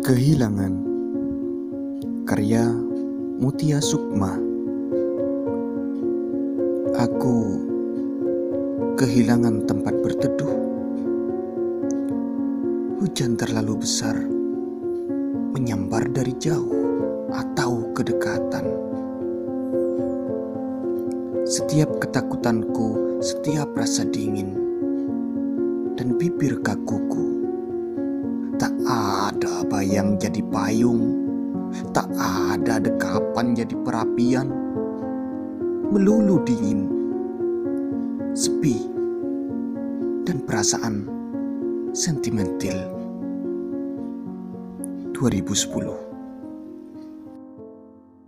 Kehilangan. Karya Mutia Sukma. Aku kehilangan tempat berteduh. Hujan terlalu besar Menyambar dari jauh atau kedekatan. Setiap ketakutanku, setiap rasa dingin Dan bibir kakuku ada bayang jadi payung, tak ada dekapan jadi perapian. Melulu dingin, sepi, dan perasaan sentimental. 2010